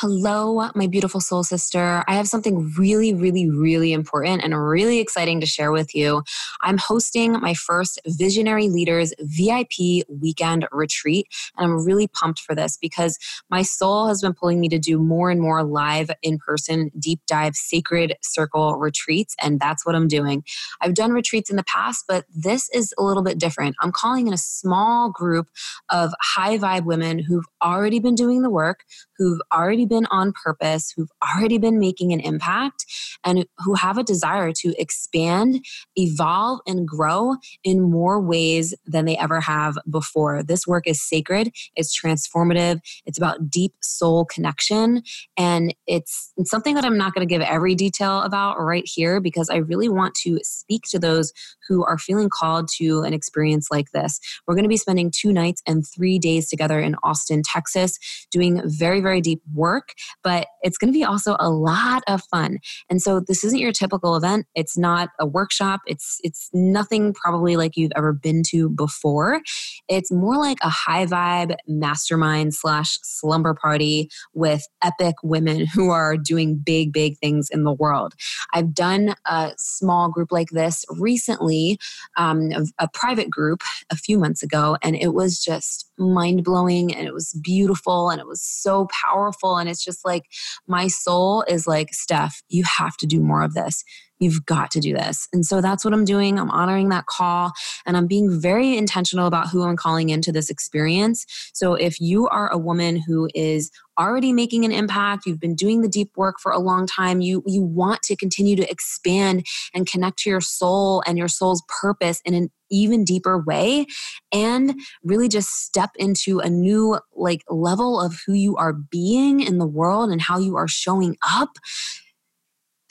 Hello, my beautiful soul sister. I have something really, really, really important and really exciting to share with you. I'm hosting my first Visionary Leaders VIP weekend retreat, and I'm really pumped for this because my soul has been pulling me to do more and more live in person, deep dive, sacred circle retreats, and that's what I'm doing. I've done retreats in the past, but this is a little bit different. I'm calling in a small group of high vibe women who've already been doing the work, who've already been on purpose, who've already been making an impact, and who have a desire to expand, evolve, and grow in more ways than they ever have before. This work is sacred, it's transformative, it's about deep soul connection, and it's, something that I'm not going to give every detail about right here because I really want to speak to those who are feeling called to an experience like this. We're going to be spending two nights and three days together in Austin, Texas, doing very, very deep work, but it's going to be also a lot of fun. And so this isn't your typical event. It's not a workshop. It's it's nothing probably like you've ever been to before. It's more like a high vibe mastermind slash slumber party with epic women who are doing big, big things in the world. I've done a small group like this recently, um, a, a private group a few months ago, and it was just mind blowing and it was beautiful and it was so powerful. And it's just like my soul is like, Steph, you have to do more of this. You've got to do this. And so that's what I'm doing. I'm honoring that call and I'm being very intentional about who I'm calling into this experience. So if you are a woman who is already making an impact, you've been doing the deep work for a long time, you you want to continue to expand and connect to your soul and your soul's purpose in an even deeper way and really just step into a new like level of who you are being in the world and how you are showing up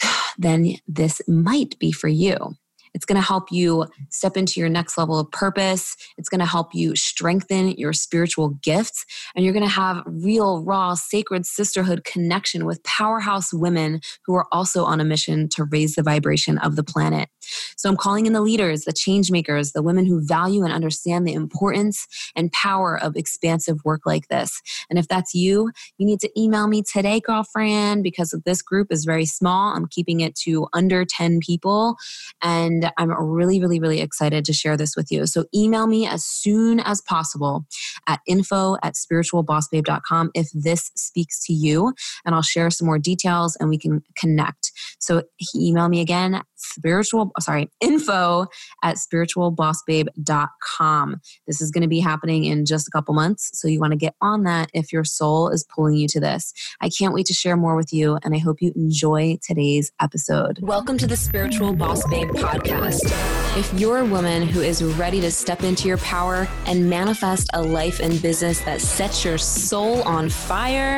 then this might be for you. It's going to help you step into your next level of purpose. It's going to help you strengthen your spiritual gifts. And you're going to have real, raw, sacred sisterhood connection with powerhouse women who are also on a mission to raise the vibration of the planet. So I'm calling in the leaders, the change makers, the women who value and understand the importance and power of expansive work like this. And if that's you, you need to email me today, girlfriend, because this group is very small. I'm keeping it to under 10 people. And I'm really, really, really excited to share this with you. So email me as soon as possible at info at spiritualbossbabe.com if this speaks to you. And I'll share some more details and we can connect. So email me again, spiritual, oh, sorry, info at spiritualbossbabe.com. This is going to be happening in just a couple months. So you want to get on that if your soul is pulling you to this. I can't wait to share more with you. And I hope you enjoy today's episode. Welcome to the Spiritual Boss Babe podcast. If you're a woman who is ready to step into your power and manifest a life and business that sets your soul on fire,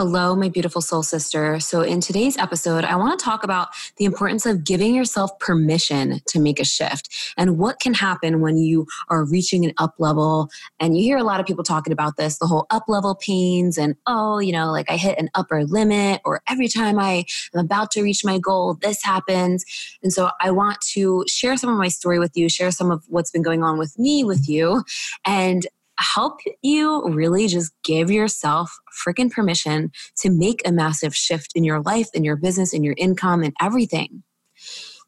Hello, my beautiful soul sister. So, in today's episode, I want to talk about the importance of giving yourself permission to make a shift and what can happen when you are reaching an up level. And you hear a lot of people talking about this the whole up level pains, and oh, you know, like I hit an upper limit, or every time I am about to reach my goal, this happens. And so, I want to share some of my story with you, share some of what's been going on with me with you, and help you really just give yourself freaking permission to make a massive shift in your life, in your business, in your income, and everything.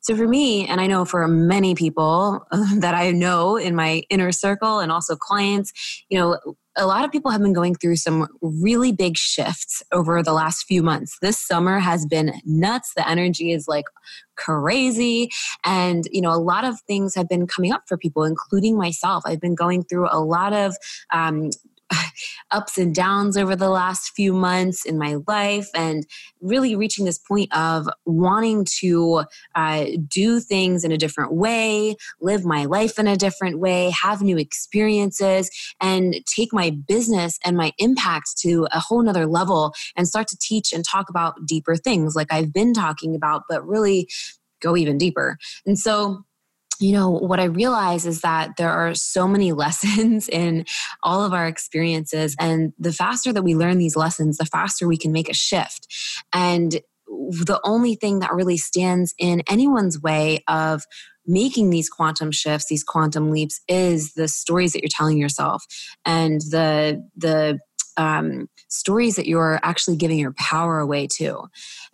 So for me, and I know for many people that I know in my inner circle and also clients, you know, a lot of people have been going through some really big shifts over the last few months. This summer has been nuts. The energy is like crazy. And, you know, a lot of things have been coming up for people, including myself. I've been going through a lot of, um, ups and downs over the last few months in my life and really reaching this point of wanting to uh, do things in a different way, live my life in a different way, have new experiences, and take my business and my impact to a whole nother level and start to teach and talk about deeper things like I've been talking about, but really go even deeper. And so, you know, what I realize is that there are so many lessons in all of our experiences. And the faster that we learn these lessons, the faster we can make a shift. And the only thing that really stands in anyone's way of making these quantum shifts these quantum leaps is the stories that you're telling yourself and the the um, stories that you're actually giving your power away to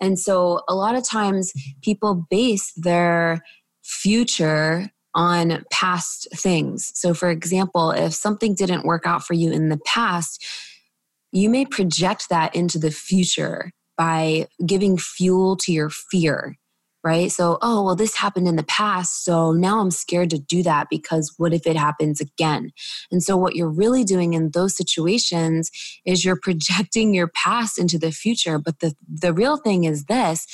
and so a lot of times people base their future on past things. So, for example, if something didn't work out for you in the past, you may project that into the future by giving fuel to your fear, right? So, oh, well, this happened in the past. So now I'm scared to do that because what if it happens again? And so, what you're really doing in those situations is you're projecting your past into the future. But the, the real thing is this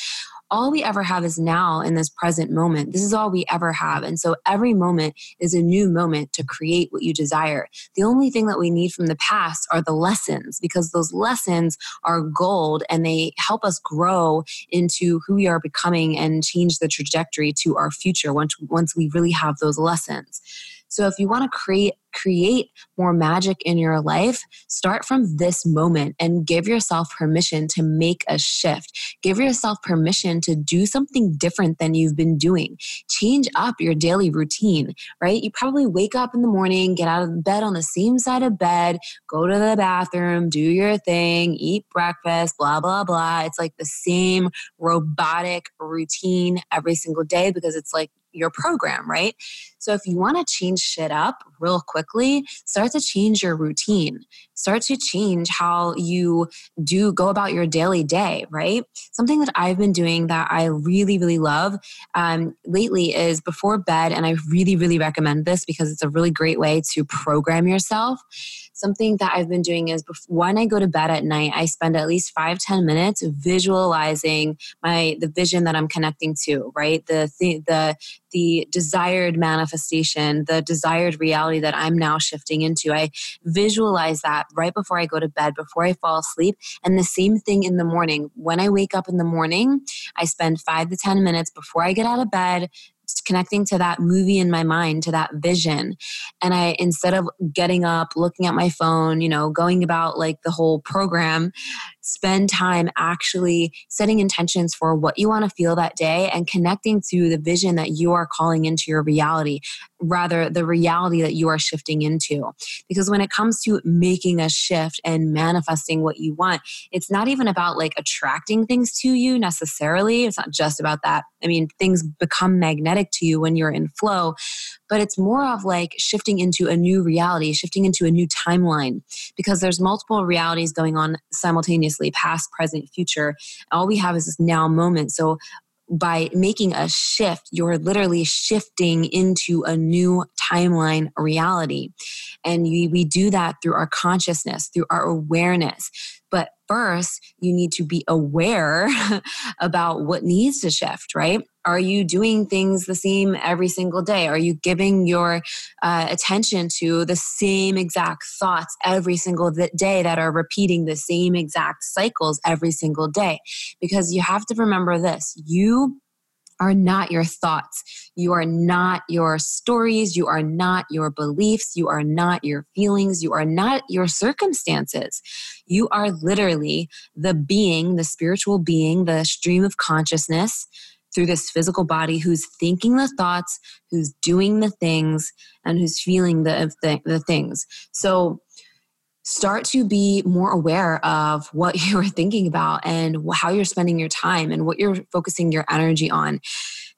all we ever have is now in this present moment. This is all we ever have. And so every moment is a new moment to create what you desire. The only thing that we need from the past are the lessons because those lessons are gold and they help us grow into who we are becoming and change the trajectory to our future once, once we really have those lessons. So if you want to create create more magic in your life, start from this moment and give yourself permission to make a shift. Give yourself permission to do something different than you've been doing. Change up your daily routine, right? You probably wake up in the morning, get out of bed on the same side of bed, go to the bathroom, do your thing, eat breakfast, blah, blah, blah. It's like the same robotic routine every single day because it's like your program, right? So if you want to change shit up real quickly, start to change your routine. Start to change how you do go about your daily day, right? Something that I've been doing that I really, really love um, lately is before bed, and I really, really recommend this because it's a really great way to program yourself something that I've been doing is before, when I go to bed at night, I spend at least five ten minutes visualizing my the vision that I'm connecting to, right? The the the desired manifestation, the desired reality that I'm now shifting into. I visualize that right before I go to bed, before I fall asleep. And the same thing in the morning. When I wake up in the morning, I spend five to 10 minutes before I get out of bed connecting to that movie in my mind, to that vision. And I, instead of getting up, looking at my phone, you know, going about like the whole program, spend time actually setting intentions for what you want to feel that day and connecting to the vision that you are calling into your reality, rather, the reality that you are shifting into. Because when it comes to making a shift and manifesting what you want, it's not even about like attracting things to you necessarily. It's not just about that. I mean, things become magnetic to you when you're in flow, but it's more of like shifting into a new reality, shifting into a new timeline because there's multiple realities going on simultaneously past, present, future. All we have is this now moment. So by making a shift, you're literally shifting into a new timeline reality. And we, we do that through our consciousness, through our awareness. But first, you need to be aware about what needs to shift, right? Are you doing things the same every single day? Are you giving your uh, attention to the same exact thoughts every single day that are repeating the same exact cycles every single day? Because you have to remember this you are not your thoughts. You are not your stories. You are not your beliefs. You are not your feelings. You are not your circumstances. You are literally the being, the spiritual being, the stream of consciousness through this physical body who's thinking the thoughts, who's doing the things, and who's feeling the, the, the things. So, start to be more aware of what you're thinking about and how you're spending your time and what you're focusing your energy on.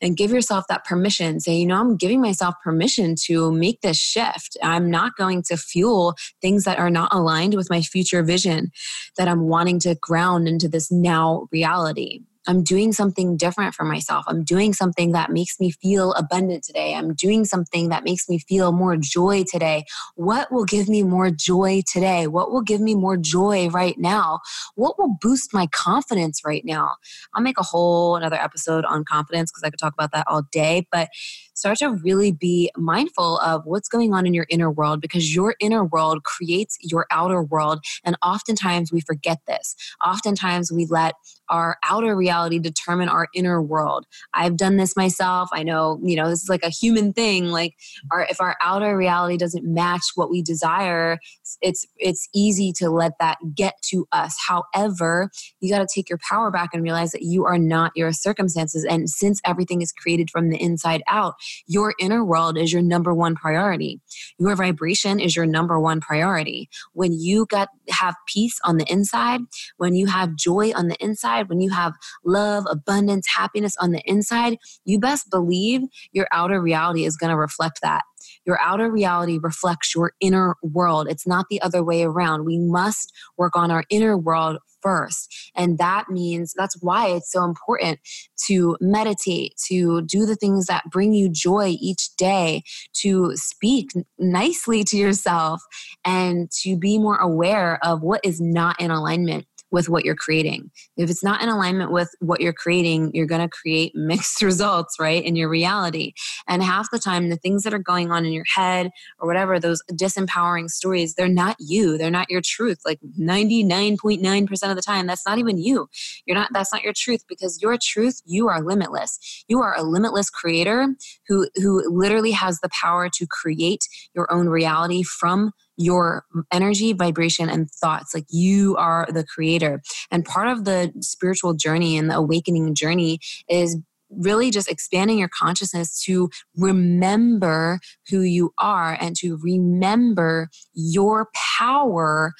And give yourself that permission. Say you know i'm giving myself permission to make this shift. I'm not going to fuel things that are not aligned with my future vision that i'm wanting to ground into this now reality I'm doing something different for myself. I'm doing something that makes me feel abundant today. I'm doing something that makes me feel more joy today. What will give me more joy today? What will give me more joy right now? What will boost my confidence right now? I'll make a whole another episode on confidence because I could talk about that all day, but start to really be mindful of what's going on in your inner world because your inner world creates your outer world. And oftentimes we forget this. Oftentimes we let our outer reality determine our inner world. I've done this myself. I know, you know, this is like a human thing. Like our if our outer reality doesn't match what we desire, it's it's easy to let that get to us. However, you got to take your power back and realize that you are not your circumstances and since everything is created from the inside out, your inner world is your number one priority. Your vibration is your number one priority. When you got have peace on the inside, when you have joy on the inside, when you have love, abundance, happiness on the inside, you best believe your outer reality is going to reflect that. Your outer reality reflects your inner world. It's not the other way around. We must work on our inner world first. And that means that's why it's so important to meditate, to do the things that bring you joy each day, to speak nicely to yourself, and to be more aware of what is not in alignment with what you're creating. If it's not in alignment with what you're creating, you're going to create mixed results, right, in your reality. And half the time, the things that are going on in your head or whatever, those disempowering stories, they're not you. They're not your truth. Like 99.9% of the time, that's not even you. You're not, that's not your truth because your truth, you are limitless. You are a limitless creator who, who literally has the power to create your own reality from your energy, vibration, and thoughts. Like you are the creator. And part of the spiritual journey and the awakening journey is really just expanding your consciousness to remember who you are and to remember your power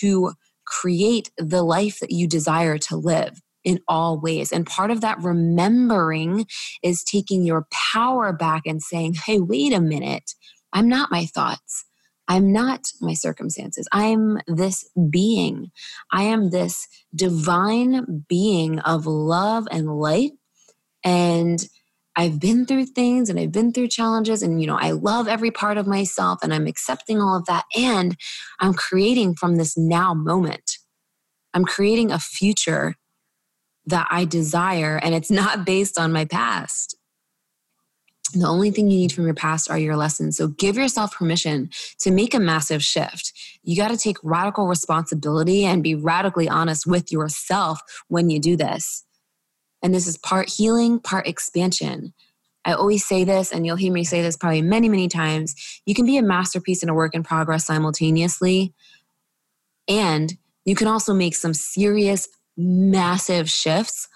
to create the life that you desire to live in all ways. And part of that remembering is taking your power back and saying, hey, wait a minute, I'm not my thoughts. I'm not my circumstances. I am this being. I am this divine being of love and light. And I've been through things and I've been through challenges, and you know, I love every part of myself and I'm accepting all of that. And I'm creating from this now moment. I'm creating a future that I desire, and it's not based on my past. The only thing you need from your past are your lessons. So give yourself permission to make a massive shift. You got to take radical responsibility and be radically honest with yourself when you do this. And this is part healing, part expansion. I always say this, and you'll hear me say this probably many, many times. You can be a masterpiece and a work in progress simultaneously. And you can also make some serious, massive shifts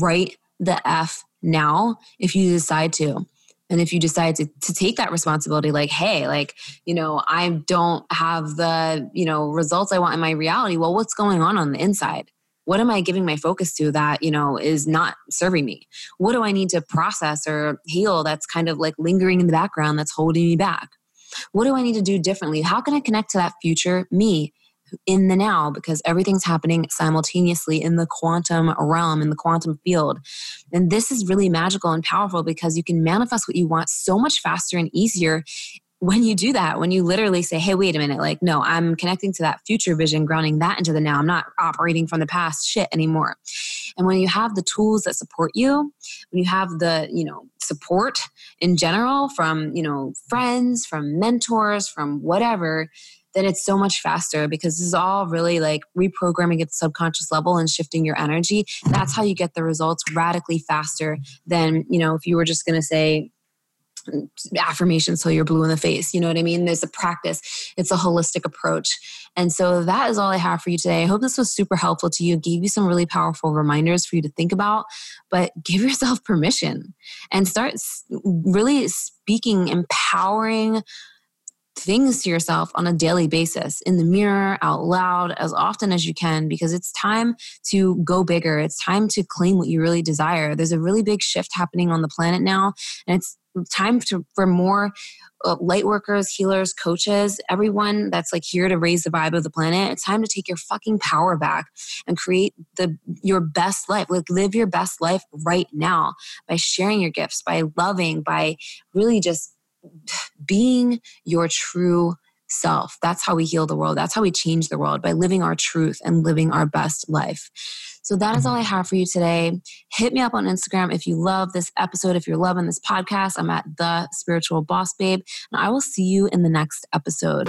right the F now if you decide to and if you decide to, to take that responsibility like hey like you know i don't have the you know results i want in my reality well what's going on on the inside? What am i giving my focus to that you know is not serving me? What do i need to process or heal that's kind of like lingering in the background that's holding me back? What do i need to do differently? How can i connect to that future me in the now because everything's happening simultaneously in the quantum realm, in the quantum field. And this is really magical and powerful because you can manifest what you want so much faster and easier when you do that, when you literally say, hey, wait a minute, like, no, I'm connecting to that future vision, grounding that into the now. I'm not operating from the past shit anymore. And when you have the tools that support you, when you have the, you know, support in general from, you know, friends, from mentors, from whatever, then it's so much faster because this is all really like reprogramming at the subconscious level and shifting your energy. That's how you get the results radically faster than, you know, if you were just going to say, affirmations till you're blue in the face. You know what I mean? There's a practice, it's a holistic approach. And so that is all I have for you today. I hope this was super helpful to you, gave you some really powerful reminders for you to think about, but give yourself permission and start really speaking empowering things to yourself on a daily basis in the mirror, out loud, as often as you can, because it's time to go bigger. It's time to claim what you really desire. There's a really big shift happening on the planet now, and it's time to, for more uh, light workers, healers, coaches, everyone that's like here to raise the vibe of the planet. It's time to take your fucking power back and create the your best life. Like live your best life right now by sharing your gifts, by loving, by really just being your true self. That's how we heal the world. That's how we change the world by living our truth and living our best life. So that is all I mm-hmm. have for you today. Hit me up on Instagram if you love this episode. If you're loving this podcast, I'm at the spiritual boss babe. And I will see you in the next episode.